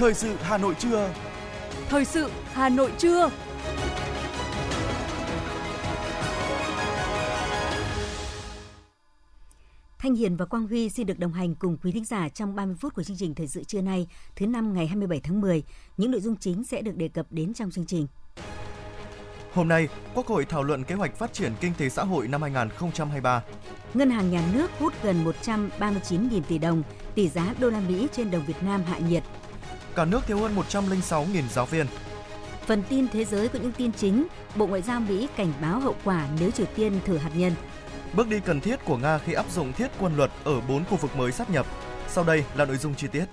Thời sự Hà Nội trưa. Thời sự Hà Nội trưa. Thanh Hiền và Quang Huy xin được đồng hành cùng quý thính giả trong 30 phút của chương trình Thời sự trưa nay, thứ năm ngày 27 tháng 10. Những nội dung chính sẽ được đề cập đến trong chương trình. Hôm nay, Quốc hội thảo luận kế hoạch phát triển kinh tế xã hội năm 2023. Ngân hàng nhà nước hút gần 139.000 tỷ đồng, tỷ giá đô la Mỹ trên đồng Việt Nam hạ nhiệt. Cả nước thiếu hơn 106.000 giáo viên. Phần tin thế giới có những tin chính, Bộ Ngoại giao Mỹ cảnh báo hậu quả nếu Triều Tiên thử hạt nhân. Bước đi cần thiết của Nga khi áp dụng thiết quân luật ở 4 khu vực mới sắp nhập. Sau đây là nội dung chi tiết.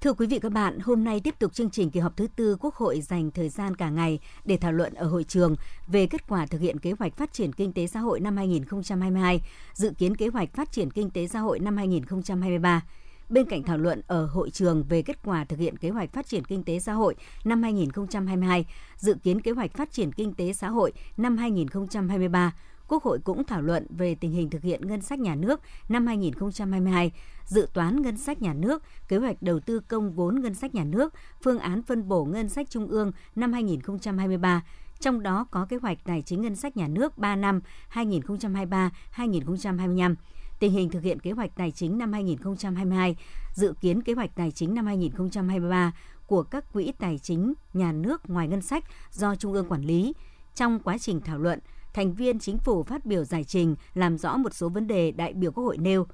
Thưa quý vị các bạn, hôm nay tiếp tục chương trình kỳ họp thứ tư Quốc hội dành thời gian cả ngày để thảo luận ở hội trường về kết quả thực hiện kế hoạch phát triển kinh tế xã hội năm 2022, dự kiến kế hoạch phát triển kinh tế xã hội năm 2023. Bên cạnh thảo luận ở hội trường về kết quả thực hiện kế hoạch phát triển kinh tế xã hội năm 2022, dự kiến kế hoạch phát triển kinh tế xã hội năm 2023, Quốc hội cũng thảo luận về tình hình thực hiện ngân sách nhà nước năm 2022, dự toán ngân sách nhà nước, kế hoạch đầu tư công vốn ngân sách nhà nước, phương án phân bổ ngân sách trung ương năm 2023, trong đó có kế hoạch tài chính ngân sách nhà nước 3 năm 2023-2025 tình hình thực hiện kế hoạch tài chính năm 2022, dự kiến kế hoạch tài chính năm 2023 của các quỹ tài chính nhà nước ngoài ngân sách do Trung ương quản lý. Trong quá trình thảo luận, thành viên chính phủ phát biểu giải trình làm rõ một số vấn đề đại biểu Quốc hội nêu.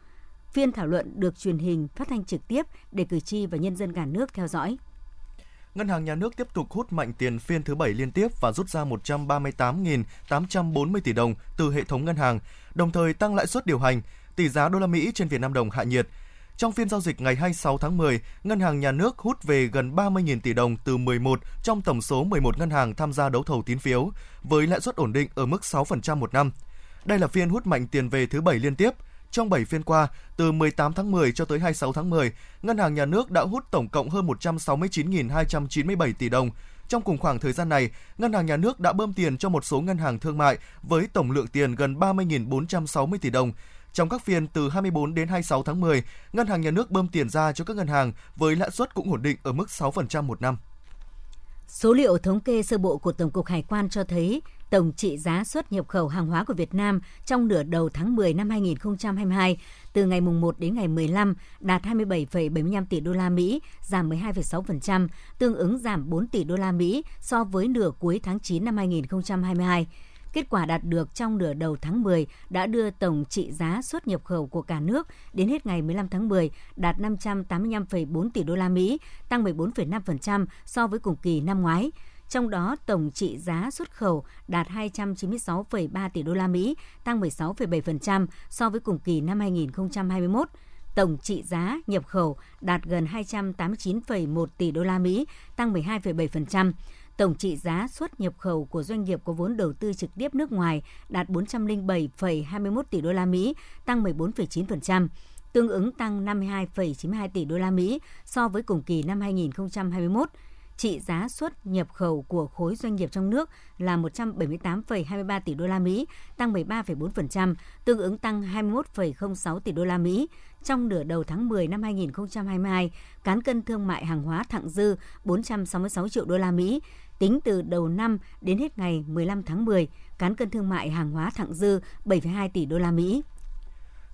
Phiên thảo luận được truyền hình phát thanh trực tiếp để cử tri và nhân dân cả nước theo dõi. Ngân hàng Nhà nước tiếp tục hút mạnh tiền phiên thứ bảy liên tiếp và rút ra 138.840 tỷ đồng từ hệ thống ngân hàng, đồng thời tăng lãi suất điều hành, tỷ giá đô la Mỹ trên Việt Nam đồng hạ nhiệt. Trong phiên giao dịch ngày 26 tháng 10, Ngân hàng Nhà nước hút về gần 30.000 tỷ đồng từ 11 trong tổng số 11 ngân hàng tham gia đấu thầu tín phiếu, với lãi suất ổn định ở mức 6% một năm. Đây là phiên hút mạnh tiền về thứ bảy liên tiếp. Trong 7 phiên qua, từ 18 tháng 10 cho tới 26 tháng 10, Ngân hàng Nhà nước đã hút tổng cộng hơn 169.297 tỷ đồng. Trong cùng khoảng thời gian này, Ngân hàng Nhà nước đã bơm tiền cho một số ngân hàng thương mại với tổng lượng tiền gần 30.460 tỷ đồng, trong các phiên từ 24 đến 26 tháng 10, Ngân hàng Nhà nước bơm tiền ra cho các ngân hàng với lãi suất cũng ổn định ở mức 6% một năm. Số liệu thống kê sơ bộ của Tổng cục Hải quan cho thấy tổng trị giá xuất nhập khẩu hàng hóa của Việt Nam trong nửa đầu tháng 10 năm 2022 từ ngày mùng 1 đến ngày 15 đạt 27,75 tỷ đô la Mỹ, giảm 12,6%, tương ứng giảm 4 tỷ đô la Mỹ so với nửa cuối tháng 9 năm 2022. Kết quả đạt được trong nửa đầu tháng 10 đã đưa tổng trị giá xuất nhập khẩu của cả nước đến hết ngày 15 tháng 10 đạt 585,4 tỷ đô la Mỹ, tăng 14,5% so với cùng kỳ năm ngoái. Trong đó, tổng trị giá xuất khẩu đạt 296,3 tỷ đô la Mỹ, tăng 16,7% so với cùng kỳ năm 2021 tổng trị giá nhập khẩu đạt gần 289,1 tỷ đô la Mỹ, tăng 12,7%. Tổng trị giá xuất nhập khẩu của doanh nghiệp có vốn đầu tư trực tiếp nước ngoài đạt 407,21 tỷ đô la Mỹ, tăng 14,9%, tương ứng tăng 52,92 tỷ đô la Mỹ so với cùng kỳ năm 2021 trị giá xuất nhập khẩu của khối doanh nghiệp trong nước là 178,23 tỷ đô la Mỹ, tăng 13,4%, tương ứng tăng 21,06 tỷ đô la Mỹ. Trong nửa đầu tháng 10 năm 2022, cán cân thương mại hàng hóa thặng dư 466 triệu đô la Mỹ, Tính từ đầu năm đến hết ngày 15 tháng 10, cán cân thương mại hàng hóa thặng dư 7,2 tỷ đô la Mỹ.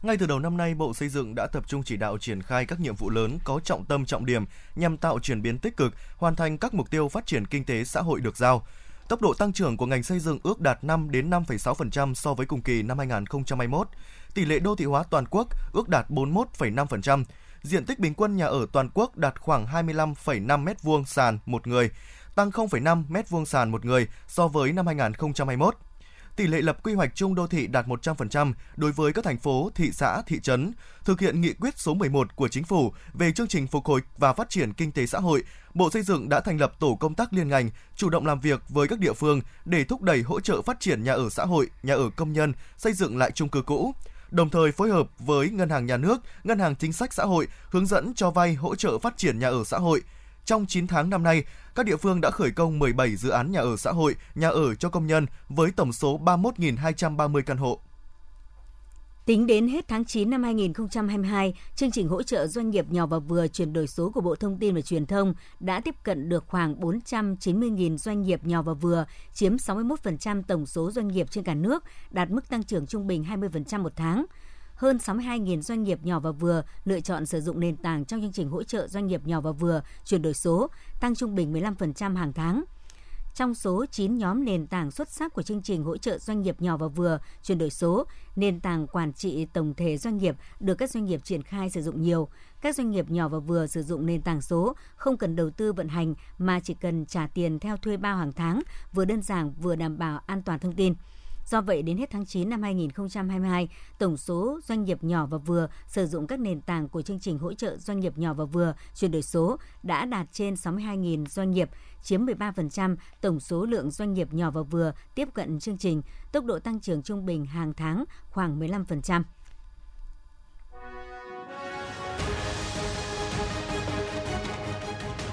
Ngay từ đầu năm nay, Bộ Xây dựng đã tập trung chỉ đạo triển khai các nhiệm vụ lớn có trọng tâm trọng điểm nhằm tạo chuyển biến tích cực, hoàn thành các mục tiêu phát triển kinh tế xã hội được giao. Tốc độ tăng trưởng của ngành xây dựng ước đạt 5 đến 5,6% so với cùng kỳ năm 2021. Tỷ lệ đô thị hóa toàn quốc ước đạt 41,5%. Diện tích bình quân nhà ở toàn quốc đạt khoảng 25,5 m2 sàn một người, tăng 0,5 mét vuông sàn một người so với năm 2021. Tỷ lệ lập quy hoạch chung đô thị đạt 100% đối với các thành phố, thị xã, thị trấn, thực hiện nghị quyết số 11 của Chính phủ về chương trình phục hồi và phát triển kinh tế xã hội, Bộ Xây dựng đã thành lập tổ công tác liên ngành, chủ động làm việc với các địa phương để thúc đẩy hỗ trợ phát triển nhà ở xã hội, nhà ở công nhân, xây dựng lại chung cư cũ đồng thời phối hợp với Ngân hàng Nhà nước, Ngân hàng Chính sách Xã hội hướng dẫn cho vay hỗ trợ phát triển nhà ở xã hội, trong 9 tháng năm nay, các địa phương đã khởi công 17 dự án nhà ở xã hội, nhà ở cho công nhân với tổng số 31.230 căn hộ. Tính đến hết tháng 9 năm 2022, chương trình hỗ trợ doanh nghiệp nhỏ và vừa chuyển đổi số của Bộ Thông tin và Truyền thông đã tiếp cận được khoảng 490.000 doanh nghiệp nhỏ và vừa, chiếm 61% tổng số doanh nghiệp trên cả nước, đạt mức tăng trưởng trung bình 20% một tháng hơn 62.000 doanh nghiệp nhỏ và vừa lựa chọn sử dụng nền tảng trong chương trình hỗ trợ doanh nghiệp nhỏ và vừa chuyển đổi số, tăng trung bình 15% hàng tháng. Trong số 9 nhóm nền tảng xuất sắc của chương trình hỗ trợ doanh nghiệp nhỏ và vừa chuyển đổi số, nền tảng quản trị tổng thể doanh nghiệp được các doanh nghiệp triển khai sử dụng nhiều. Các doanh nghiệp nhỏ và vừa sử dụng nền tảng số không cần đầu tư vận hành mà chỉ cần trả tiền theo thuê bao hàng tháng, vừa đơn giản vừa đảm bảo an toàn thông tin. Do vậy, đến hết tháng 9 năm 2022, tổng số doanh nghiệp nhỏ và vừa sử dụng các nền tảng của chương trình hỗ trợ doanh nghiệp nhỏ và vừa chuyển đổi số đã đạt trên 62.000 doanh nghiệp, chiếm 13% tổng số lượng doanh nghiệp nhỏ và vừa tiếp cận chương trình, tốc độ tăng trưởng trung bình hàng tháng khoảng 15%.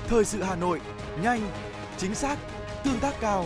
Thời sự Hà Nội, nhanh, chính xác, tương tác cao.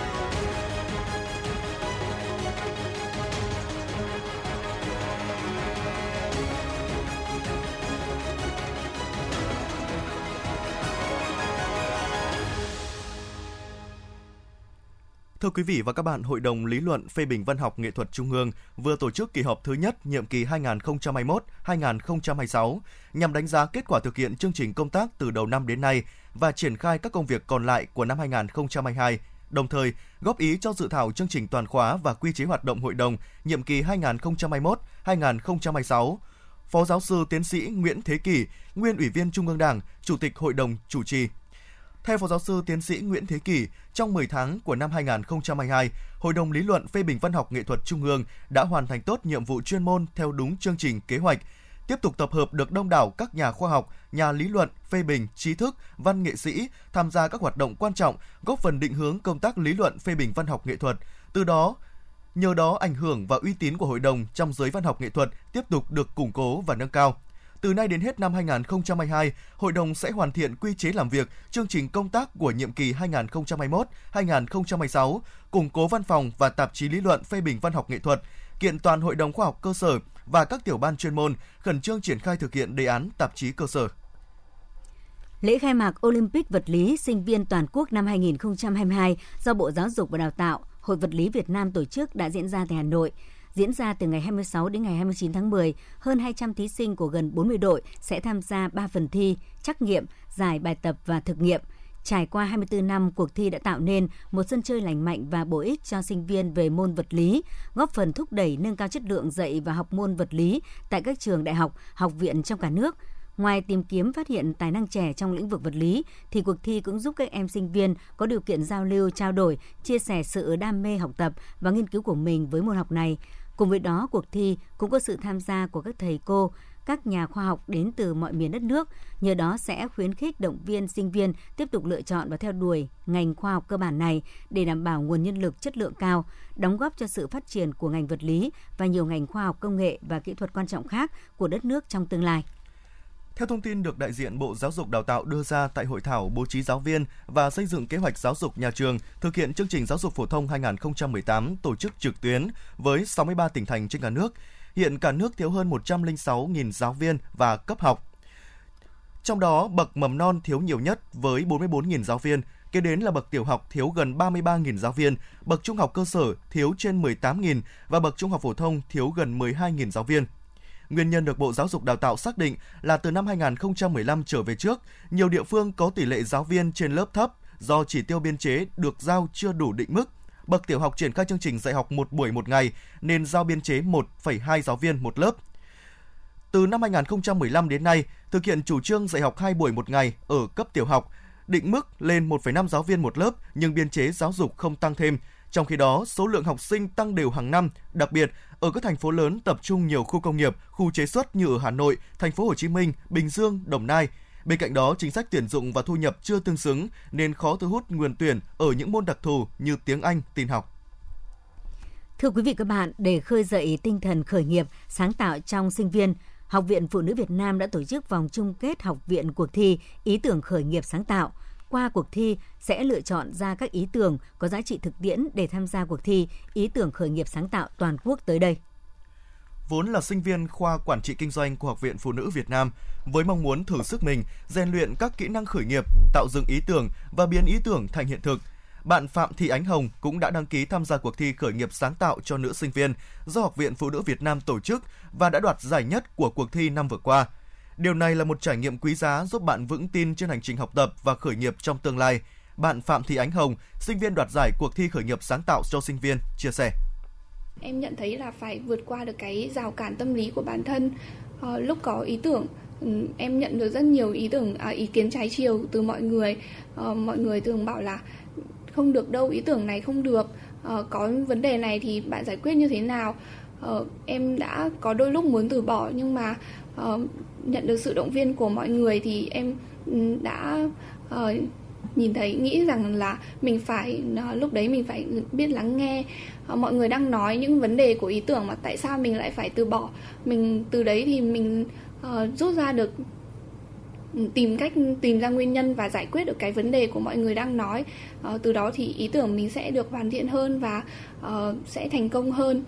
Thưa quý vị và các bạn, Hội đồng Lý luận phê bình văn học nghệ thuật Trung ương vừa tổ chức kỳ họp thứ nhất nhiệm kỳ 2021-2026 nhằm đánh giá kết quả thực hiện chương trình công tác từ đầu năm đến nay và triển khai các công việc còn lại của năm 2022, đồng thời góp ý cho dự thảo chương trình toàn khóa và quy chế hoạt động hội đồng nhiệm kỳ 2021-2026. Phó giáo sư tiến sĩ Nguyễn Thế Kỳ, nguyên Ủy viên Trung ương Đảng, Chủ tịch Hội đồng chủ trì. Theo Phó giáo sư tiến sĩ Nguyễn Thế Kỳ, trong 10 tháng của năm 2022, Hội đồng lý luận phê bình văn học nghệ thuật Trung ương đã hoàn thành tốt nhiệm vụ chuyên môn theo đúng chương trình kế hoạch, tiếp tục tập hợp được đông đảo các nhà khoa học, nhà lý luận, phê bình, trí thức, văn nghệ sĩ tham gia các hoạt động quan trọng, góp phần định hướng công tác lý luận phê bình văn học nghệ thuật. Từ đó, nhờ đó ảnh hưởng và uy tín của hội đồng trong giới văn học nghệ thuật tiếp tục được củng cố và nâng cao. Từ nay đến hết năm 2022, Hội đồng sẽ hoàn thiện quy chế làm việc, chương trình công tác của nhiệm kỳ 2021-2026, củng cố văn phòng và tạp chí lý luận phê bình văn học nghệ thuật, kiện toàn Hội đồng khoa học cơ sở và các tiểu ban chuyên môn khẩn trương triển khai thực hiện đề án tạp chí cơ sở. Lễ khai mạc Olympic vật lý sinh viên toàn quốc năm 2022 do Bộ Giáo dục và Đào tạo, Hội vật lý Việt Nam tổ chức đã diễn ra tại Hà Nội diễn ra từ ngày 26 đến ngày 29 tháng 10. Hơn 200 thí sinh của gần 40 đội sẽ tham gia 3 phần thi, trắc nghiệm, giải bài tập và thực nghiệm. Trải qua 24 năm, cuộc thi đã tạo nên một sân chơi lành mạnh và bổ ích cho sinh viên về môn vật lý, góp phần thúc đẩy nâng cao chất lượng dạy và học môn vật lý tại các trường đại học, học viện trong cả nước – Ngoài tìm kiếm phát hiện tài năng trẻ trong lĩnh vực vật lý, thì cuộc thi cũng giúp các em sinh viên có điều kiện giao lưu, trao đổi, chia sẻ sự đam mê học tập và nghiên cứu của mình với môn học này. Cùng với đó, cuộc thi cũng có sự tham gia của các thầy cô, các nhà khoa học đến từ mọi miền đất nước, nhờ đó sẽ khuyến khích động viên sinh viên tiếp tục lựa chọn và theo đuổi ngành khoa học cơ bản này để đảm bảo nguồn nhân lực chất lượng cao, đóng góp cho sự phát triển của ngành vật lý và nhiều ngành khoa học công nghệ và kỹ thuật quan trọng khác của đất nước trong tương lai. Theo thông tin được đại diện Bộ Giáo dục Đào tạo đưa ra tại hội thảo bố trí giáo viên và xây dựng kế hoạch giáo dục nhà trường thực hiện chương trình giáo dục phổ thông 2018 tổ chức trực tuyến với 63 tỉnh thành trên cả nước, hiện cả nước thiếu hơn 106.000 giáo viên và cấp học. Trong đó, bậc mầm non thiếu nhiều nhất với 44.000 giáo viên, kế đến là bậc tiểu học thiếu gần 33.000 giáo viên, bậc trung học cơ sở thiếu trên 18.000 và bậc trung học phổ thông thiếu gần 12.000 giáo viên. Nguyên nhân được Bộ Giáo dục Đào tạo xác định là từ năm 2015 trở về trước, nhiều địa phương có tỷ lệ giáo viên trên lớp thấp do chỉ tiêu biên chế được giao chưa đủ định mức. Bậc tiểu học triển khai chương trình dạy học một buổi một ngày nên giao biên chế 1,2 giáo viên một lớp. Từ năm 2015 đến nay, thực hiện chủ trương dạy học 2 buổi một ngày ở cấp tiểu học, định mức lên 1,5 giáo viên một lớp nhưng biên chế giáo dục không tăng thêm. Trong khi đó, số lượng học sinh tăng đều hàng năm, đặc biệt ở các thành phố lớn tập trung nhiều khu công nghiệp, khu chế xuất như ở Hà Nội, thành phố Hồ Chí Minh, Bình Dương, Đồng Nai. Bên cạnh đó, chính sách tuyển dụng và thu nhập chưa tương xứng nên khó thu hút nguồn tuyển ở những môn đặc thù như tiếng Anh, tin học. Thưa quý vị các bạn, để khơi dậy tinh thần khởi nghiệp, sáng tạo trong sinh viên, Học viện Phụ nữ Việt Nam đã tổ chức vòng chung kết học viện cuộc thi Ý tưởng khởi nghiệp sáng tạo qua cuộc thi sẽ lựa chọn ra các ý tưởng có giá trị thực tiễn để tham gia cuộc thi ý tưởng khởi nghiệp sáng tạo toàn quốc tới đây vốn là sinh viên khoa quản trị kinh doanh của Học viện Phụ nữ Việt Nam, với mong muốn thử sức mình, rèn luyện các kỹ năng khởi nghiệp, tạo dựng ý tưởng và biến ý tưởng thành hiện thực. Bạn Phạm Thị Ánh Hồng cũng đã đăng ký tham gia cuộc thi khởi nghiệp sáng tạo cho nữ sinh viên do Học viện Phụ nữ Việt Nam tổ chức và đã đoạt giải nhất của cuộc thi năm vừa qua. Điều này là một trải nghiệm quý giá giúp bạn vững tin trên hành trình học tập và khởi nghiệp trong tương lai. Bạn Phạm Thị Ánh Hồng, sinh viên đoạt giải cuộc thi khởi nghiệp sáng tạo cho sinh viên, chia sẻ. Em nhận thấy là phải vượt qua được cái rào cản tâm lý của bản thân à, lúc có ý tưởng. Ừ, em nhận được rất nhiều ý tưởng à, ý kiến trái chiều từ mọi người. À, mọi người thường bảo là không được đâu ý tưởng này không được. À, có vấn đề này thì bạn giải quyết như thế nào? À, em đã có đôi lúc muốn từ bỏ nhưng mà à, nhận được sự động viên của mọi người thì em ừ, đã uh, nhìn thấy nghĩ rằng là mình phải ờ, lúc đấy mình phải biết lắng nghe. Ờ, mọi người đang nói những vấn đề của ý tưởng mà tại sao mình lại phải từ bỏ. Mình từ đấy thì mình uh, rút ra được ừ, tìm cách tìm ra nguyên nhân và giải quyết được cái vấn đề của mọi người đang nói. Uh, từ đó thì ý tưởng mình sẽ được hoàn thiện hơn và uh, sẽ thành công hơn.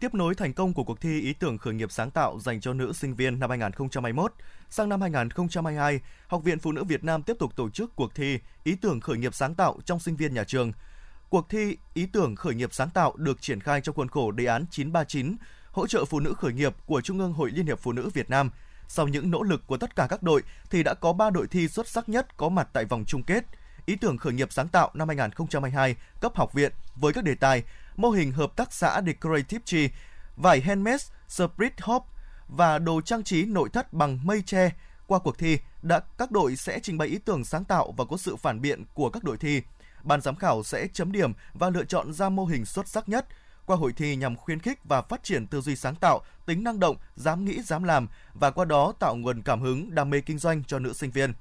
Tiếp nối thành công của cuộc thi ý tưởng khởi nghiệp sáng tạo dành cho nữ sinh viên năm 2021, sang năm 2022, Học viện Phụ nữ Việt Nam tiếp tục tổ chức cuộc thi ý tưởng khởi nghiệp sáng tạo trong sinh viên nhà trường. Cuộc thi ý tưởng khởi nghiệp sáng tạo được triển khai trong khuôn khổ đề án 939 hỗ trợ phụ nữ khởi nghiệp của Trung ương Hội Liên hiệp Phụ nữ Việt Nam. Sau những nỗ lực của tất cả các đội thì đã có 3 đội thi xuất sắc nhất có mặt tại vòng chung kết. Ý tưởng khởi nghiệp sáng tạo năm 2022 cấp học viện với các đề tài mô hình hợp tác xã Decorative Tree, vải handmade Spirit Hop và đồ trang trí nội thất bằng mây tre. Qua cuộc thi, đã các đội sẽ trình bày ý tưởng sáng tạo và có sự phản biện của các đội thi. Ban giám khảo sẽ chấm điểm và lựa chọn ra mô hình xuất sắc nhất. Qua hội thi nhằm khuyến khích và phát triển tư duy sáng tạo, tính năng động, dám nghĩ, dám làm và qua đó tạo nguồn cảm hứng, đam mê kinh doanh cho nữ sinh viên.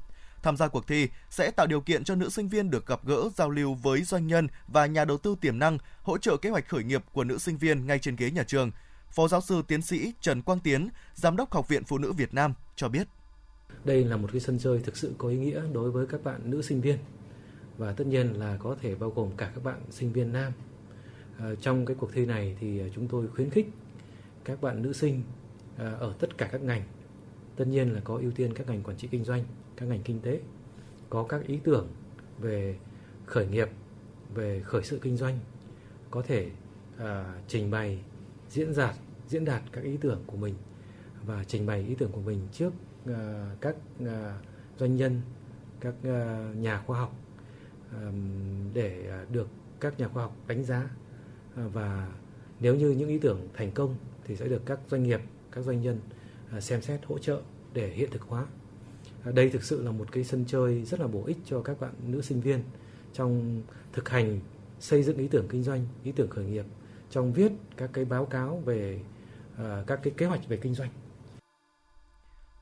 Tham gia cuộc thi sẽ tạo điều kiện cho nữ sinh viên được gặp gỡ, giao lưu với doanh nhân và nhà đầu tư tiềm năng, hỗ trợ kế hoạch khởi nghiệp của nữ sinh viên ngay trên ghế nhà trường. Phó giáo sư tiến sĩ Trần Quang Tiến, Giám đốc Học viện Phụ nữ Việt Nam cho biết. Đây là một cái sân chơi thực sự có ý nghĩa đối với các bạn nữ sinh viên và tất nhiên là có thể bao gồm cả các bạn sinh viên nam. À, trong cái cuộc thi này thì ờ, chúng tôi khuyến khích các bạn nữ sinh à, ở tất cả các ngành tất nhiên là có ưu tiên các ngành quản trị kinh doanh các ngành kinh tế có các ý tưởng về khởi nghiệp về khởi sự kinh doanh có thể à, trình bày diễn đạt diễn đạt các ý tưởng của mình và trình bày ý tưởng của mình trước à, các à, doanh nhân các à, nhà khoa học à, để à, được các nhà khoa học đánh giá. À, và nếu như những ý tưởng thành công thì sẽ được các doanh nghiệp các doanh nhân À, xem xét hỗ trợ để hiện thực hóa à, đây thực sự là một cái sân chơi rất là bổ ích cho các bạn nữ sinh viên trong thực hành xây dựng ý tưởng kinh doanh, ý tưởng khởi nghiệp, trong viết các cái báo cáo về uh, các cái kế hoạch về kinh doanh.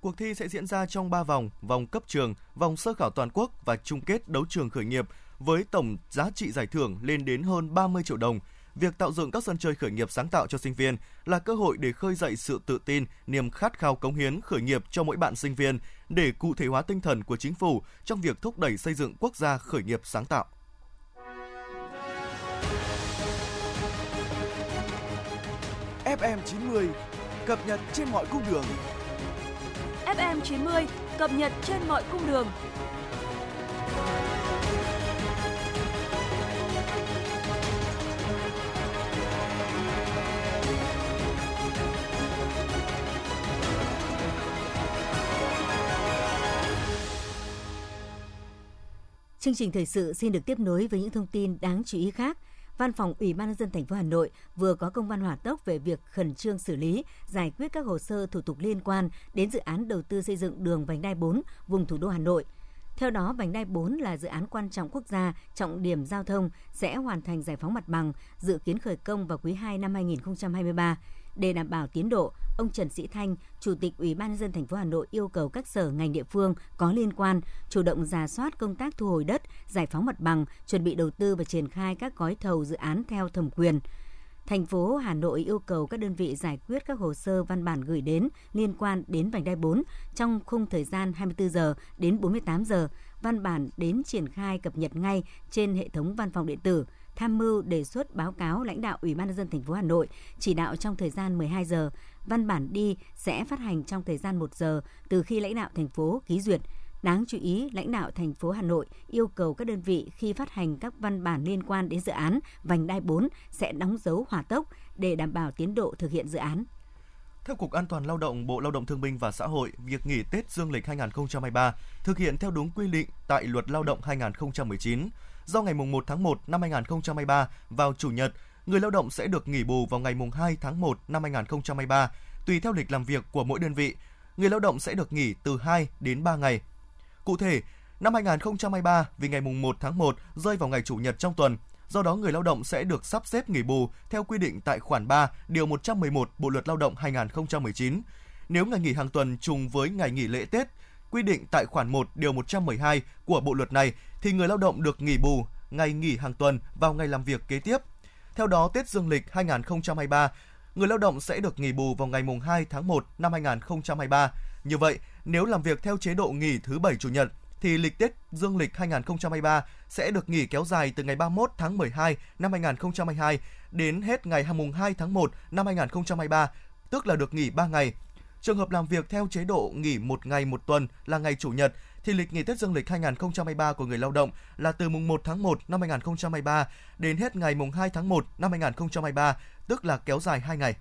Cuộc thi sẽ diễn ra trong 3 vòng, vòng cấp trường, vòng sơ khảo toàn quốc và chung kết đấu trường khởi nghiệp với tổng giá trị giải thưởng lên đến hơn 30 triệu đồng – việc tạo dựng các sân chơi khởi nghiệp sáng tạo cho sinh viên là cơ hội để khơi dậy sự tự tin, niềm khát khao cống hiến khởi nghiệp cho mỗi bạn sinh viên để cụ thể hóa tinh thần của chính phủ trong việc thúc đẩy xây dựng quốc gia khởi nghiệp sáng tạo. FM 90 cập nhật trên mọi cung đường. FM 90 cập nhật trên mọi cung đường. Chương trình thời sự xin được tiếp nối với những thông tin đáng chú ý khác. Văn phòng Ủy ban nhân dân thành phố Hà Nội vừa có công văn hỏa tốc về việc khẩn trương xử lý, giải quyết các hồ sơ thủ tục liên quan đến dự án đầu tư xây dựng đường vành đai 4 vùng thủ đô Hà Nội. Theo đó, vành đai 4 là dự án quan trọng quốc gia, trọng điểm giao thông sẽ hoàn thành giải phóng mặt bằng, dự kiến khởi công vào quý 2 năm 2023. Để đảm bảo tiến độ, ông Trần Sĩ Thanh, Chủ tịch Ủy ban nhân dân thành phố Hà Nội yêu cầu các sở ngành địa phương có liên quan chủ động ra soát công tác thu hồi đất, giải phóng mặt bằng, chuẩn bị đầu tư và triển khai các gói thầu dự án theo thẩm quyền. Thành phố Hà Nội yêu cầu các đơn vị giải quyết các hồ sơ văn bản gửi đến liên quan đến vành đai 4 trong khung thời gian 24 giờ đến 48 giờ, văn bản đến triển khai cập nhật ngay trên hệ thống văn phòng điện tử tham mưu đề xuất báo cáo lãnh đạo Ủy ban nhân dân thành phố Hà Nội chỉ đạo trong thời gian 12 giờ. Văn bản đi sẽ phát hành trong thời gian 1 giờ từ khi lãnh đạo thành phố ký duyệt. Đáng chú ý, lãnh đạo thành phố Hà Nội yêu cầu các đơn vị khi phát hành các văn bản liên quan đến dự án vành đai 4 sẽ đóng dấu hỏa tốc để đảm bảo tiến độ thực hiện dự án. Theo Cục An toàn Lao động, Bộ Lao động Thương binh và Xã hội, việc nghỉ Tết Dương lịch 2023 thực hiện theo đúng quy định tại Luật Lao động 2019. Do ngày 1 tháng 1 năm 2023 vào Chủ nhật, người lao động sẽ được nghỉ bù vào ngày 2 tháng 1 năm 2023, tùy theo lịch làm việc của mỗi đơn vị. Người lao động sẽ được nghỉ từ 2 đến 3 ngày. Cụ thể, năm 2023 vì ngày 1 tháng 1 rơi vào ngày Chủ nhật trong tuần, Do đó, người lao động sẽ được sắp xếp nghỉ bù theo quy định tại khoản 3, điều 111 Bộ luật Lao động 2019. Nếu ngày nghỉ hàng tuần trùng với ngày nghỉ lễ Tết, quy định tại khoản 1, điều 112 của bộ luật này, thì người lao động được nghỉ bù ngày nghỉ hàng tuần vào ngày làm việc kế tiếp. Theo đó, Tết Dương lịch 2023, người lao động sẽ được nghỉ bù vào ngày 2 tháng 1 năm 2023. Như vậy, nếu làm việc theo chế độ nghỉ thứ Bảy Chủ nhật thì lịch Tết Dương lịch 2023 sẽ được nghỉ kéo dài từ ngày 31 tháng 12 năm 2022 đến hết ngày 2 tháng 1 năm 2023, tức là được nghỉ 3 ngày. Trường hợp làm việc theo chế độ nghỉ một ngày một tuần là ngày Chủ nhật thì lịch nghỉ Tết Dương lịch 2023 của người lao động là từ mùng 1 tháng 1 năm 2023 đến hết ngày mùng 2 tháng 1 năm 2023, tức là kéo dài 2 ngày.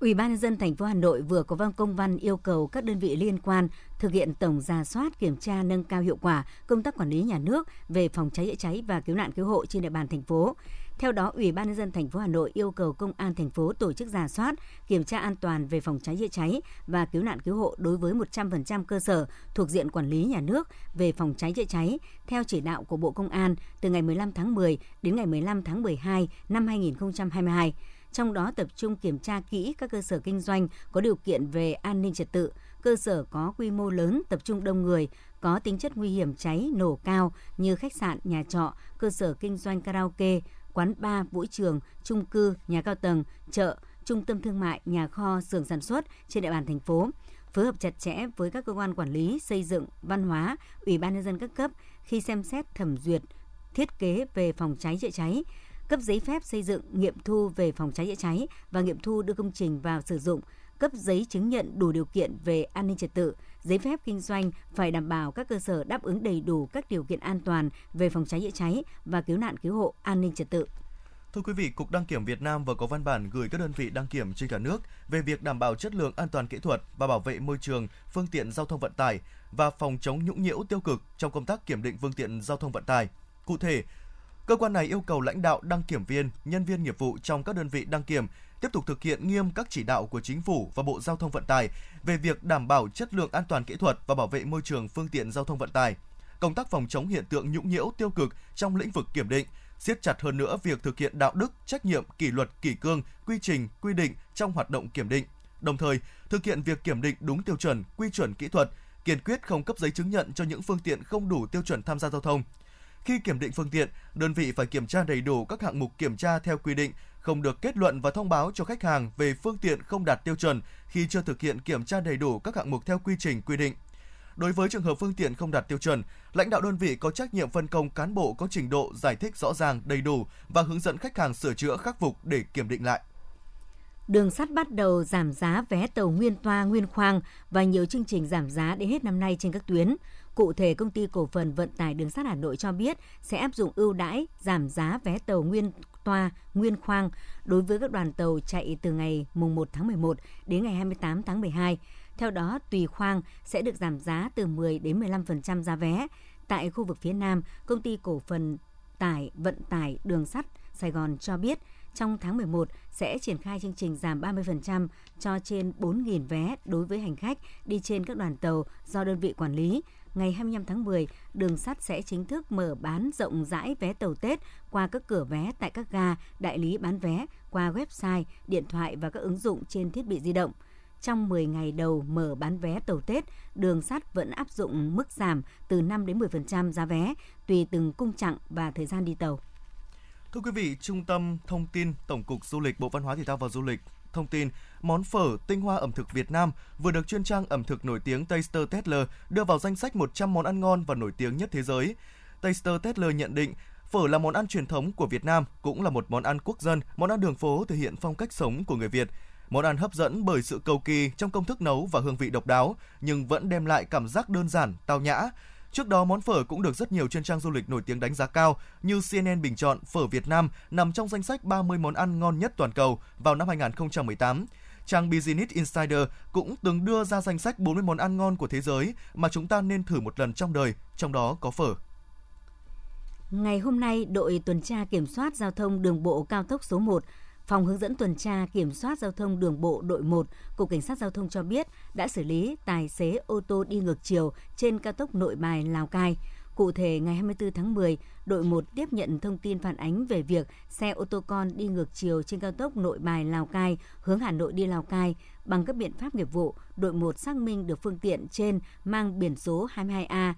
Ủy ban nhân dân thành phố Hà Nội vừa có văn công văn yêu cầu các đơn vị liên quan thực hiện tổng ra soát, kiểm tra nâng cao hiệu quả công tác quản lý nhà nước về phòng cháy chữa cháy và cứu nạn cứu hộ trên địa bàn thành phố. Theo đó, Ủy ban nhân dân thành phố Hà Nội yêu cầu công an thành phố tổ chức giả soát, kiểm tra an toàn về phòng cháy chữa cháy và cứu nạn cứu hộ đối với 100% cơ sở thuộc diện quản lý nhà nước về phòng cháy chữa cháy theo chỉ đạo của Bộ Công an từ ngày 15 tháng 10 đến ngày 15 tháng 12 năm 2022 trong đó tập trung kiểm tra kỹ các cơ sở kinh doanh có điều kiện về an ninh trật tự, cơ sở có quy mô lớn, tập trung đông người, có tính chất nguy hiểm cháy nổ cao như khách sạn, nhà trọ, cơ sở kinh doanh karaoke, quán bar, vũ trường, chung cư, nhà cao tầng, chợ, trung tâm thương mại, nhà kho, xưởng sản xuất trên địa bàn thành phố. Phối hợp chặt chẽ với các cơ quan quản lý, xây dựng, văn hóa, ủy ban nhân dân các cấp khi xem xét thẩm duyệt thiết kế về phòng cháy chữa cháy, cấp giấy phép xây dựng, nghiệm thu về phòng cháy chữa cháy và nghiệm thu đưa công trình vào sử dụng, cấp giấy chứng nhận đủ điều kiện về an ninh trật tự, giấy phép kinh doanh phải đảm bảo các cơ sở đáp ứng đầy đủ các điều kiện an toàn về phòng cháy chữa cháy và cứu nạn cứu hộ an ninh trật tự. Thưa quý vị, Cục Đăng kiểm Việt Nam vừa có văn bản gửi các đơn vị đăng kiểm trên cả nước về việc đảm bảo chất lượng an toàn kỹ thuật và bảo vệ môi trường, phương tiện giao thông vận tải và phòng chống nhũng nhiễu tiêu cực trong công tác kiểm định phương tiện giao thông vận tải. Cụ thể, Cơ quan này yêu cầu lãnh đạo đăng kiểm viên, nhân viên nghiệp vụ trong các đơn vị đăng kiểm tiếp tục thực hiện nghiêm các chỉ đạo của chính phủ và Bộ Giao thông Vận tải về việc đảm bảo chất lượng an toàn kỹ thuật và bảo vệ môi trường phương tiện giao thông vận tải. Công tác phòng chống hiện tượng nhũng nhiễu tiêu cực trong lĩnh vực kiểm định, siết chặt hơn nữa việc thực hiện đạo đức, trách nhiệm, kỷ luật, kỷ cương, quy trình, quy định trong hoạt động kiểm định. Đồng thời, thực hiện việc kiểm định đúng tiêu chuẩn, quy chuẩn kỹ thuật, kiên quyết không cấp giấy chứng nhận cho những phương tiện không đủ tiêu chuẩn tham gia giao thông khi kiểm định phương tiện, đơn vị phải kiểm tra đầy đủ các hạng mục kiểm tra theo quy định, không được kết luận và thông báo cho khách hàng về phương tiện không đạt tiêu chuẩn khi chưa thực hiện kiểm tra đầy đủ các hạng mục theo quy trình quy định. Đối với trường hợp phương tiện không đạt tiêu chuẩn, lãnh đạo đơn vị có trách nhiệm phân công cán bộ có trình độ giải thích rõ ràng, đầy đủ và hướng dẫn khách hàng sửa chữa khắc phục để kiểm định lại. Đường sắt bắt đầu giảm giá vé tàu nguyên toa, nguyên khoang và nhiều chương trình giảm giá đến hết năm nay trên các tuyến. Cụ thể, công ty cổ phần vận tải đường sắt Hà Nội cho biết sẽ áp dụng ưu đãi giảm giá vé tàu nguyên toa, nguyên khoang đối với các đoàn tàu chạy từ ngày mùng 1 tháng 11 đến ngày 28 tháng 12. Theo đó, tùy khoang sẽ được giảm giá từ 10 đến 15% giá vé. Tại khu vực phía Nam, công ty cổ phần tải vận tải đường sắt Sài Gòn cho biết trong tháng 11 sẽ triển khai chương trình giảm 30% cho trên 4.000 vé đối với hành khách đi trên các đoàn tàu do đơn vị quản lý ngày 25 tháng 10, đường sắt sẽ chính thức mở bán rộng rãi vé tàu Tết qua các cửa vé tại các ga, đại lý bán vé, qua website, điện thoại và các ứng dụng trên thiết bị di động. Trong 10 ngày đầu mở bán vé tàu Tết, đường sắt vẫn áp dụng mức giảm từ 5 đến 10% giá vé tùy từng cung chặng và thời gian đi tàu. Thưa quý vị, Trung tâm Thông tin Tổng cục Du lịch Bộ Văn hóa Thể thao và Du lịch thông tin món phở tinh hoa ẩm thực Việt Nam vừa được chuyên trang ẩm thực nổi tiếng Taster Tetler đưa vào danh sách 100 món ăn ngon và nổi tiếng nhất thế giới. Taster Tetler nhận định Phở là món ăn truyền thống của Việt Nam, cũng là một món ăn quốc dân, món ăn đường phố thể hiện phong cách sống của người Việt. Món ăn hấp dẫn bởi sự cầu kỳ trong công thức nấu và hương vị độc đáo, nhưng vẫn đem lại cảm giác đơn giản, tao nhã. Trước đó, món phở cũng được rất nhiều chuyên trang du lịch nổi tiếng đánh giá cao, như CNN bình chọn phở Việt Nam nằm trong danh sách 30 món ăn ngon nhất toàn cầu vào năm 2018. Trang Business Insider cũng từng đưa ra danh sách 40 món ăn ngon của thế giới mà chúng ta nên thử một lần trong đời, trong đó có phở. Ngày hôm nay, đội tuần tra kiểm soát giao thông đường bộ cao tốc số 1 Phòng hướng dẫn tuần tra kiểm soát giao thông đường bộ đội 1, Cục Cảnh sát Giao thông cho biết đã xử lý tài xế ô tô đi ngược chiều trên cao tốc nội bài Lào Cai. Cụ thể, ngày 24 tháng 10, đội 1 tiếp nhận thông tin phản ánh về việc xe ô tô con đi ngược chiều trên cao tốc nội bài Lào Cai hướng Hà Nội đi Lào Cai. Bằng các biện pháp nghiệp vụ, đội 1 xác minh được phương tiện trên mang biển số 22A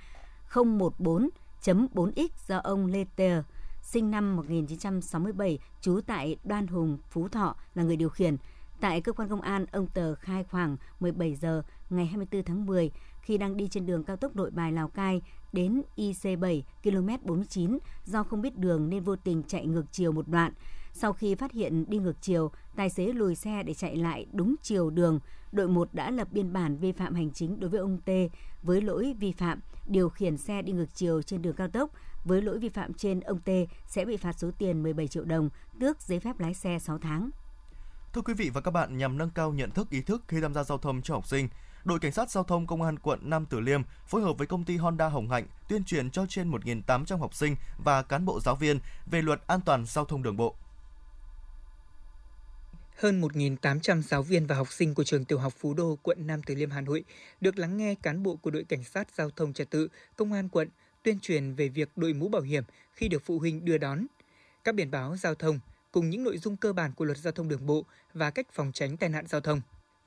014.4X do ông Lê Tờ sinh năm 1967, trú tại Đoan Hùng, Phú Thọ là người điều khiển. Tại cơ quan công an, ông Tờ khai khoảng 17 giờ ngày 24 tháng 10 khi đang đi trên đường cao tốc Nội Bài Lào Cai đến IC7 km 49 do không biết đường nên vô tình chạy ngược chiều một đoạn. Sau khi phát hiện đi ngược chiều, tài xế lùi xe để chạy lại đúng chiều đường. Đội 1 đã lập biên bản vi phạm hành chính đối với ông T với lỗi vi phạm điều khiển xe đi ngược chiều trên đường cao tốc với lỗi vi phạm trên, ông T sẽ bị phạt số tiền 17 triệu đồng, tước giấy phép lái xe 6 tháng. Thưa quý vị và các bạn, nhằm nâng cao nhận thức ý thức khi tham gia giao thông cho học sinh, đội cảnh sát giao thông công an quận Nam Từ Liêm phối hợp với công ty Honda Hồng Hạnh tuyên truyền cho trên 1.800 học sinh và cán bộ giáo viên về luật an toàn giao thông đường bộ. Hơn 1.800 giáo viên và học sinh của trường tiểu học Phú Đô, quận Nam Từ Liêm, Hà Nội được lắng nghe cán bộ của đội cảnh sát giao thông trật tự, công an quận tuyên truyền về việc đội mũ bảo hiểm khi được phụ huynh đưa đón, các biển báo giao thông cùng những nội dung cơ bản của luật giao thông đường bộ và cách phòng tránh tai nạn giao thông.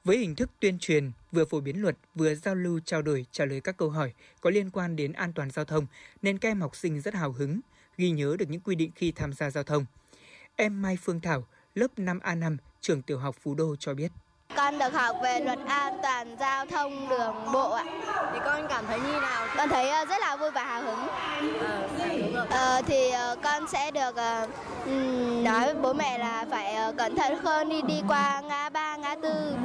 Với hình thức tuyên truyền, vừa phổ biến luật, vừa giao lưu trao đổi trả lời các câu hỏi có liên quan đến an toàn giao thông, nên các em học sinh rất hào hứng, ghi nhớ được những quy định khi tham gia giao thông. Em Mai Phương Thảo, lớp 5A5, trường tiểu học Phú Đô cho biết. Con được học về luật an toàn giao thông đường bộ ạ. Thì con cảm thấy như nào? Con thấy ờ, rất là vui và hào hứng. À, ờ, thì ờ, con sẽ được nói với bố mẹ là phải cẩn thận hơn đi đi qua ngã ba, ngã tư.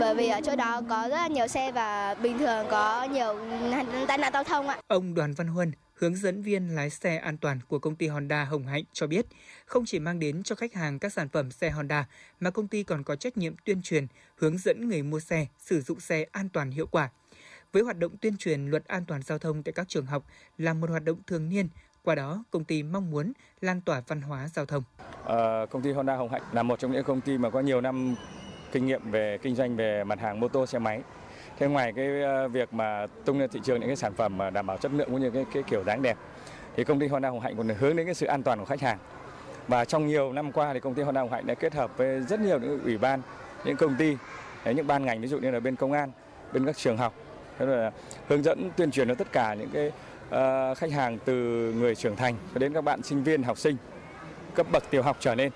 Bởi vì ở chỗ đó có rất là nhiều xe và bình thường có nhiều tai nạn giao thông ạ. Ông Đoàn Văn Huân, hướng dẫn viên lái xe an toàn của công ty Honda Hồng Hạnh cho biết, không chỉ mang đến cho khách hàng các sản phẩm xe Honda, mà công ty còn có trách nhiệm tuyên truyền, hướng dẫn người mua xe sử dụng xe an toàn hiệu quả. Với hoạt động tuyên truyền luật an toàn giao thông tại các trường học là một hoạt động thường niên, qua đó, công ty mong muốn lan tỏa văn hóa giao thông. À, công ty Honda Hồng Hạnh là một trong những công ty mà có nhiều năm kinh nghiệm về kinh doanh về mặt hàng mô tô xe máy Thế ngoài cái ờ, việc mà tung lên thị trường những cái sản phẩm mà đảm bảo chất lượng cũng như cái, cái kiểu dáng đẹp thì công ty Honda Hồng Hạnh còn hướng đến cái sự an toàn của khách hàng. Và trong nhiều năm qua thì công ty Honda Hồng Hạnh đã kết hợp với rất nhiều những ủy ban, những công ty, những ban ngành ví dụ như là bên công an, bên các trường học, thế là hướng dẫn tuyên truyền cho tất cả những cái uh, khách hàng từ người trưởng thành cho đến các bạn sinh viên, học sinh cấp bậc tiểu học trở lên.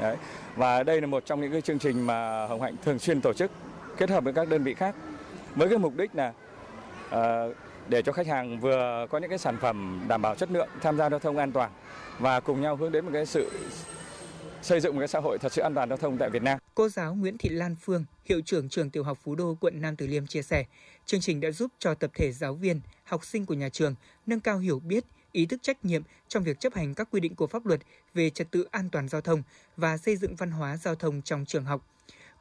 Đấy. Và đây là một trong những cái chương trình mà Hồng Hạnh thường xuyên tổ chức kết hợp với các đơn vị khác với cái mục đích là uh, để cho khách hàng vừa có những cái sản phẩm đảm bảo chất lượng tham gia giao thông an toàn và cùng nhau hướng đến một cái sự xây dựng một cái xã hội thật sự an toàn giao thông tại Việt Nam. Cô giáo Nguyễn Thị Lan Phương, hiệu trưởng trường tiểu học Phú Đô, quận Nam Từ Liêm chia sẻ, chương trình đã giúp cho tập thể giáo viên, học sinh của nhà trường nâng cao hiểu biết, ý thức trách nhiệm trong việc chấp hành các quy định của pháp luật về trật tự an toàn giao thông và xây dựng văn hóa giao thông trong trường học.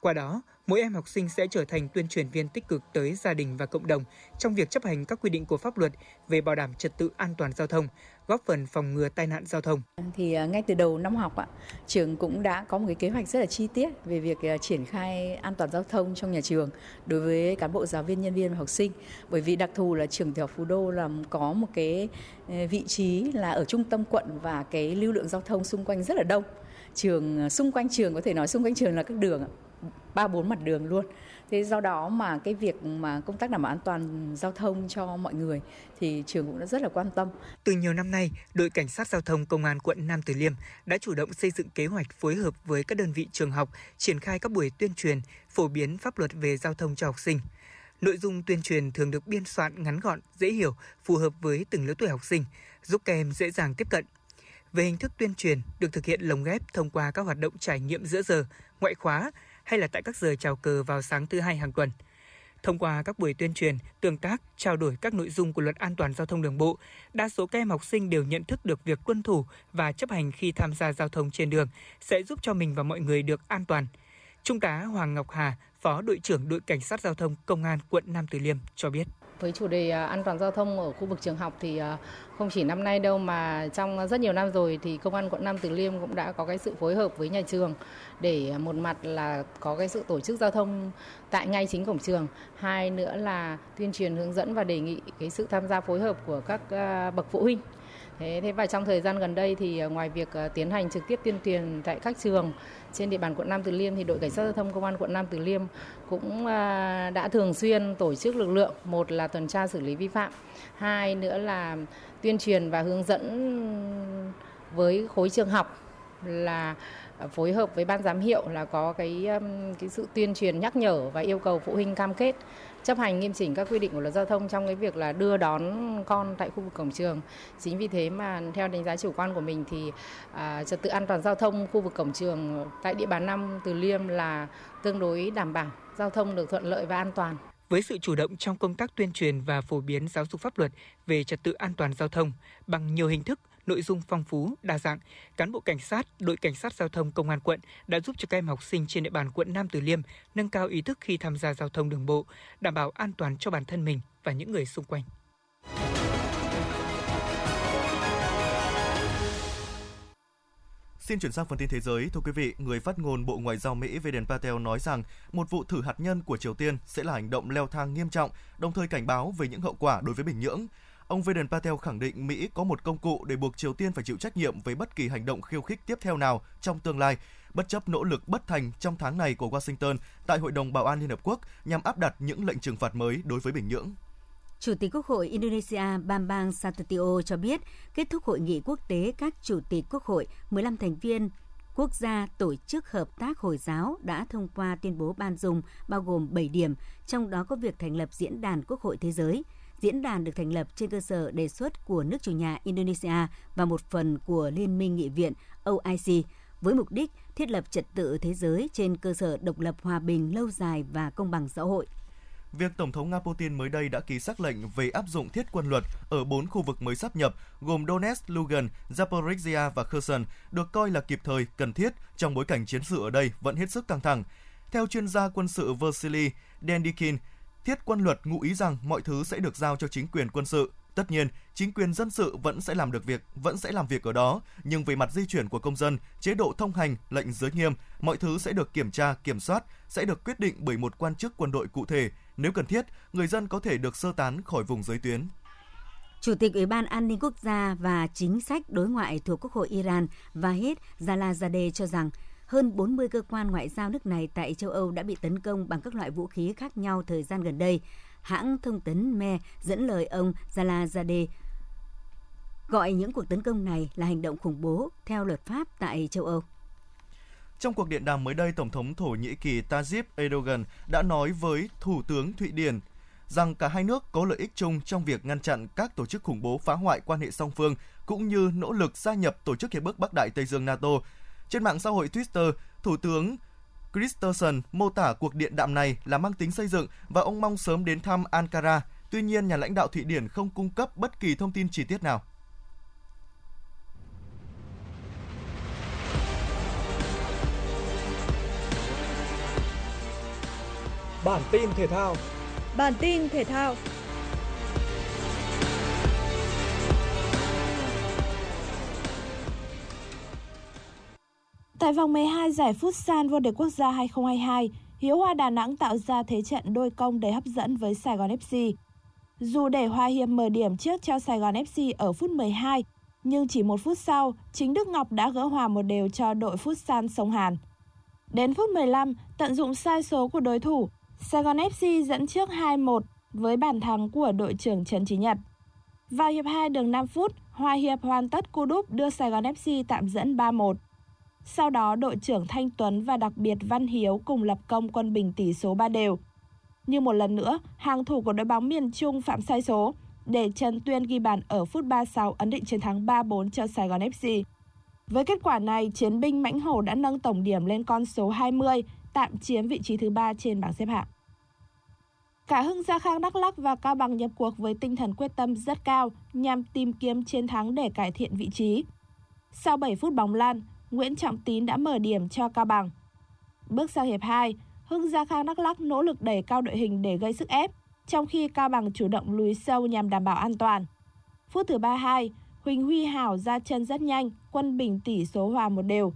Qua đó, mỗi em học sinh sẽ trở thành tuyên truyền viên tích cực tới gia đình và cộng đồng trong việc chấp hành các quy định của pháp luật về bảo đảm trật tự an toàn giao thông, góp phần phòng ngừa tai nạn giao thông. Thì à, ngay từ đầu năm học ạ, trường cũng đã có một cái kế hoạch rất là chi tiết về việc à, triển khai an toàn giao thông trong nhà trường đối với cán bộ giáo viên, nhân viên và học sinh. Bởi vì đặc thù là trường tiểu học Phú Đô là có một cái à, vị trí là ở trung tâm quận và cái lưu lượng giao thông xung quanh rất là đông trường xung quanh trường có thể nói xung quanh trường là các đường ba bốn mặt đường luôn thế do đó mà cái việc mà công tác đảm bảo an toàn giao thông cho mọi người thì trường cũng đã rất là quan tâm. Từ nhiều năm nay, đội cảnh sát giao thông công an quận Nam Từ Liêm đã chủ động xây dựng kế hoạch phối hợp với các đơn vị trường học triển khai các buổi tuyên truyền, phổ biến pháp luật về giao thông cho học sinh. Nội dung tuyên truyền thường được biên soạn ngắn gọn, dễ hiểu, phù hợp với từng lứa tuổi học sinh, giúp các em dễ dàng tiếp cận. Về hình thức tuyên truyền được thực hiện lồng ghép thông qua các hoạt động trải nghiệm giữa giờ, ngoại khóa hay là tại các giờ chào cờ vào sáng thứ hai hàng tuần. Thông qua các buổi tuyên truyền, tương tác, trao đổi các nội dung của luật an toàn giao thông đường bộ, đa số các em học sinh đều nhận thức được việc tuân thủ và chấp hành khi tham gia giao thông trên đường sẽ giúp cho mình và mọi người được an toàn. Trung tá Hoàng Ngọc Hà, Phó đội trưởng đội cảnh sát giao thông Công an quận Nam Từ Liêm cho biết. Với chủ đề à, an toàn giao thông ở khu vực trường học thì à, không chỉ năm nay đâu mà trong rất nhiều năm rồi thì công an quận Nam Từ Liêm cũng đã có cái sự phối hợp với nhà trường để một mặt là có cái sự tổ chức giao thông tại ngay chính cổng trường, hai nữa là tuyên truyền hướng dẫn và đề nghị cái sự tham gia phối hợp của các à, bậc phụ huynh. Thế, thế và trong thời gian gần đây thì ngoài việc tiến hành trực tiếp tuyên truyền tại các trường trên địa bàn quận Nam Từ Liêm thì đội cảnh sát giao thông công an quận Nam Từ Liêm cũng à, đã thường xuyên tổ chức lực lượng. Một là tuần tra xử lý vi phạm, hai nữa là tuyên truyền và hướng dẫn với khối trường học là phối hợp với ban giám hiệu là có cái cái sự tuyên truyền nhắc nhở và yêu cầu phụ huynh cam kết chấp hành nghiêm chỉnh các quy định của luật giao thông trong cái việc là đưa đón con tại khu vực cổng trường. Chính vì thế mà theo đánh giá chủ quan của mình thì à, trật tự an toàn giao thông khu vực cổng trường tại địa bàn năm Từ Liêm là tương đối đảm bảo, giao thông được thuận lợi và an toàn. Với sự chủ động trong công tác tuyên truyền và phổ biến giáo dục pháp luật về trật tự an toàn giao thông bằng nhiều hình thức, nội dung phong phú, đa dạng, cán bộ cảnh sát, đội cảnh sát giao thông công an quận đã giúp cho các em học sinh trên địa bàn quận Nam Từ Liêm nâng cao ý thức khi tham gia giao thông đường bộ, đảm bảo an toàn cho bản thân mình và những người xung quanh. Xin chuyển sang phần tin thế giới. Thưa quý vị, người phát ngôn Bộ Ngoại giao Mỹ Vedant Patel nói rằng một vụ thử hạt nhân của Triều Tiên sẽ là hành động leo thang nghiêm trọng, đồng thời cảnh báo về những hậu quả đối với Bình Nhưỡng. Ông Vedant Patel khẳng định Mỹ có một công cụ để buộc Triều Tiên phải chịu trách nhiệm với bất kỳ hành động khiêu khích tiếp theo nào trong tương lai, bất chấp nỗ lực bất thành trong tháng này của Washington tại Hội đồng Bảo an Liên Hợp Quốc nhằm áp đặt những lệnh trừng phạt mới đối với Bình Nhưỡng. Chủ tịch Quốc hội Indonesia Bambang Satutio cho biết, kết thúc hội nghị quốc tế các chủ tịch quốc hội 15 thành viên quốc gia tổ chức hợp tác Hồi giáo đã thông qua tuyên bố ban dùng bao gồm 7 điểm, trong đó có việc thành lập Diễn đàn Quốc hội Thế giới. Diễn đàn được thành lập trên cơ sở đề xuất của nước chủ nhà Indonesia và một phần của Liên minh Nghị viện OIC với mục đích thiết lập trật tự thế giới trên cơ sở độc lập hòa bình lâu dài và công bằng xã hội. Việc Tổng thống Nga Putin mới đây đã ký xác lệnh về áp dụng thiết quân luật ở bốn khu vực mới sắp nhập gồm Donetsk, Lugan, Zaporizhia và Kherson được coi là kịp thời, cần thiết trong bối cảnh chiến sự ở đây vẫn hết sức căng thẳng. Theo chuyên gia quân sự Vasily Dendikin, thiết quân luật ngụ ý rằng mọi thứ sẽ được giao cho chính quyền quân sự. Tất nhiên, chính quyền dân sự vẫn sẽ làm được việc, vẫn sẽ làm việc ở đó, nhưng về mặt di chuyển của công dân, chế độ thông hành, lệnh giới nghiêm, mọi thứ sẽ được kiểm tra, kiểm soát, sẽ được quyết định bởi một quan chức quân đội cụ thể. Nếu cần thiết, người dân có thể được sơ tán khỏi vùng giới tuyến. Chủ tịch Ủy ban An ninh Quốc gia và Chính sách Đối ngoại thuộc Quốc hội Iran Vahid Zalazadeh cho rằng hơn 40 cơ quan ngoại giao nước này tại châu Âu đã bị tấn công bằng các loại vũ khí khác nhau thời gian gần đây. Hãng thông tấn Me dẫn lời ông Zalazadeh gọi những cuộc tấn công này là hành động khủng bố theo luật pháp tại châu Âu. Trong cuộc điện đàm mới đây, Tổng thống Thổ Nhĩ Kỳ Tayyip Erdogan đã nói với Thủ tướng Thụy Điển rằng cả hai nước có lợi ích chung trong việc ngăn chặn các tổ chức khủng bố phá hoại quan hệ song phương cũng như nỗ lực gia nhập Tổ chức Hiệp ước Bắc Đại Tây Dương NATO. Trên mạng xã hội Twitter, Thủ tướng Christensen mô tả cuộc điện đàm này là mang tính xây dựng và ông mong sớm đến thăm Ankara. Tuy nhiên, nhà lãnh đạo Thụy Điển không cung cấp bất kỳ thông tin chi tiết nào. Bản tin thể thao Bản tin thể thao Tại vòng 12 giải Futsal vô địch quốc gia 2022, Hiếu Hoa Đà Nẵng tạo ra thế trận đôi công đầy hấp dẫn với Sài Gòn FC. Dù để Hoa Hiệp mở điểm trước cho Sài Gòn FC ở phút 12, nhưng chỉ một phút sau, chính Đức Ngọc đã gỡ hòa một đều cho đội Futsal Sông Hàn. Đến phút 15, tận dụng sai số của đối thủ, Sài Gòn FC dẫn trước 2-1 với bàn thắng của đội trưởng Trần Chí Nhật. Vào hiệp 2 đường 5 phút, Hoa Hiệp hoàn tất cú đúp đưa Sài Gòn FC tạm dẫn 3-1. Sau đó, đội trưởng Thanh Tuấn và đặc biệt Văn Hiếu cùng lập công quân bình tỷ số 3 đều. Như một lần nữa, hàng thủ của đội bóng miền Trung phạm sai số để Trần Tuyên ghi bàn ở phút 36 ấn định chiến thắng 3-4 cho Sài Gòn FC. Với kết quả này, chiến binh Mãnh Hổ đã nâng tổng điểm lên con số 20, tạm chiếm vị trí thứ ba trên bảng xếp hạng. Cả Hưng Gia Khang Đắk Lắk và Cao Bằng nhập cuộc với tinh thần quyết tâm rất cao nhằm tìm kiếm chiến thắng để cải thiện vị trí. Sau 7 phút bóng lan, Nguyễn Trọng Tín đã mở điểm cho Cao Bằng. Bước sang hiệp 2, Hưng Gia Khang Đắk Lắk nỗ lực đẩy cao đội hình để gây sức ép, trong khi Cao Bằng chủ động lùi sâu nhằm đảm bảo an toàn. Phút thứ 32, Huỳnh Huy Hảo ra chân rất nhanh, quân bình tỷ số hòa một đều.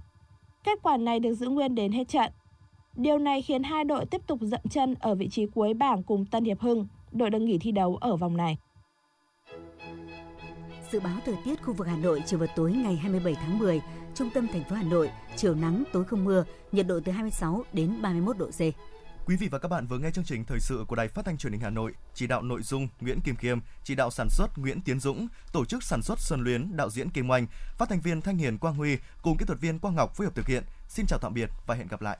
Kết quả này được giữ nguyên đến hết trận. Điều này khiến hai đội tiếp tục dậm chân ở vị trí cuối bảng cùng Tân Hiệp Hưng, đội đang nghỉ thi đấu ở vòng này. Dự báo thời tiết khu vực Hà Nội chiều và tối ngày 27 tháng 10, trung tâm thành phố Hà Nội, chiều nắng, tối không mưa, nhiệt độ từ 26 đến 31 độ C. Quý vị và các bạn vừa nghe chương trình thời sự của Đài Phát thanh Truyền hình Hà Nội, chỉ đạo nội dung Nguyễn Kim Khiêm, chỉ đạo sản xuất Nguyễn Tiến Dũng, tổ chức sản xuất Xuân Luyến, đạo diễn Kim Oanh, phát thanh viên Thanh Hiền Quang Huy cùng kỹ thuật viên Quang Ngọc phối hợp thực hiện. Xin chào tạm biệt và hẹn gặp lại.